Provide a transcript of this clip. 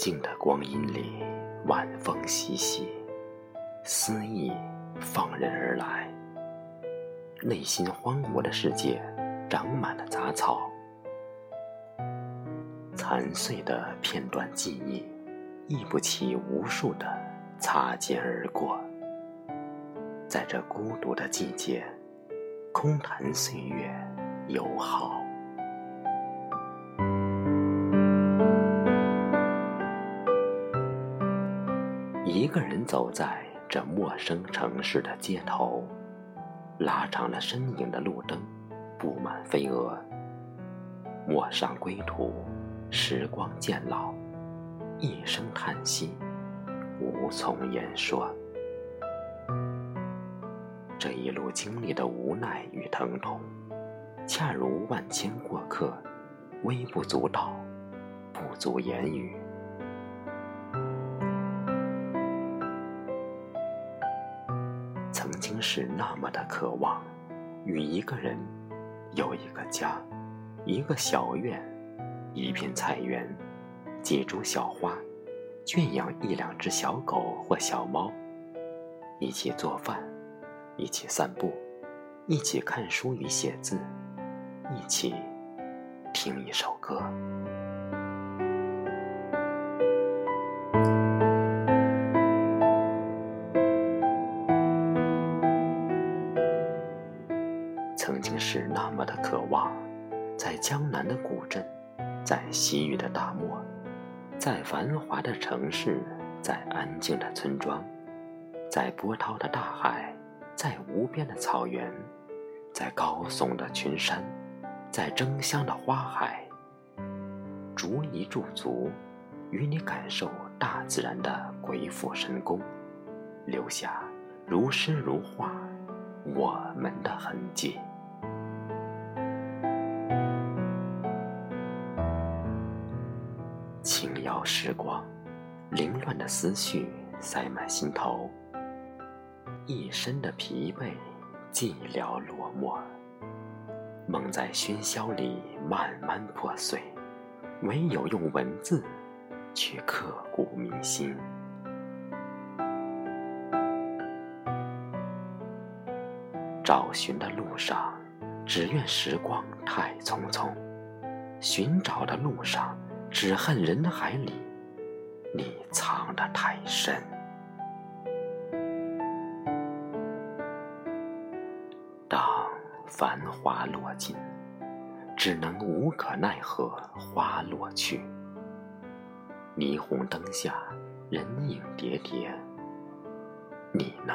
静的光阴里，晚风习习，思意放任而来。内心荒芜的世界，长满了杂草，残碎的片段记忆，忆不起无数的擦肩而过。在这孤独的季节，空谈岁月友好。一个人走在这陌生城市的街头，拉长了身影的路灯布满飞蛾。陌上归途，时光渐老，一声叹息，无从言说。这一路经历的无奈与疼痛，恰如万千过客，微不足道，不足言语。曾是那么的渴望，与一个人有一个家，一个小院，一片菜园，几株小花，圈养一两只小狗或小猫，一起做饭。一起散步，一起看书与写字，一起听一首歌。曾经是那么的渴望，在江南的古镇，在西域的大漠，在繁华的城市，在安静的村庄，在波涛的大海。在无边的草原，在高耸的群山，在争香的花海，逐一驻足，与你感受大自然的鬼斧神工，留下如诗如画我们的痕迹。轻摇时光，凌乱的思绪塞满心头。一身的疲惫，寂寥落寞。梦在喧嚣里慢慢破碎，唯有用文字，去刻骨铭心。找寻的路上，只愿时光太匆匆；寻找的路上，只恨人海里，你藏得太深。当繁华落尽，只能无可奈何花落去。霓虹灯下，人影叠叠。你呢？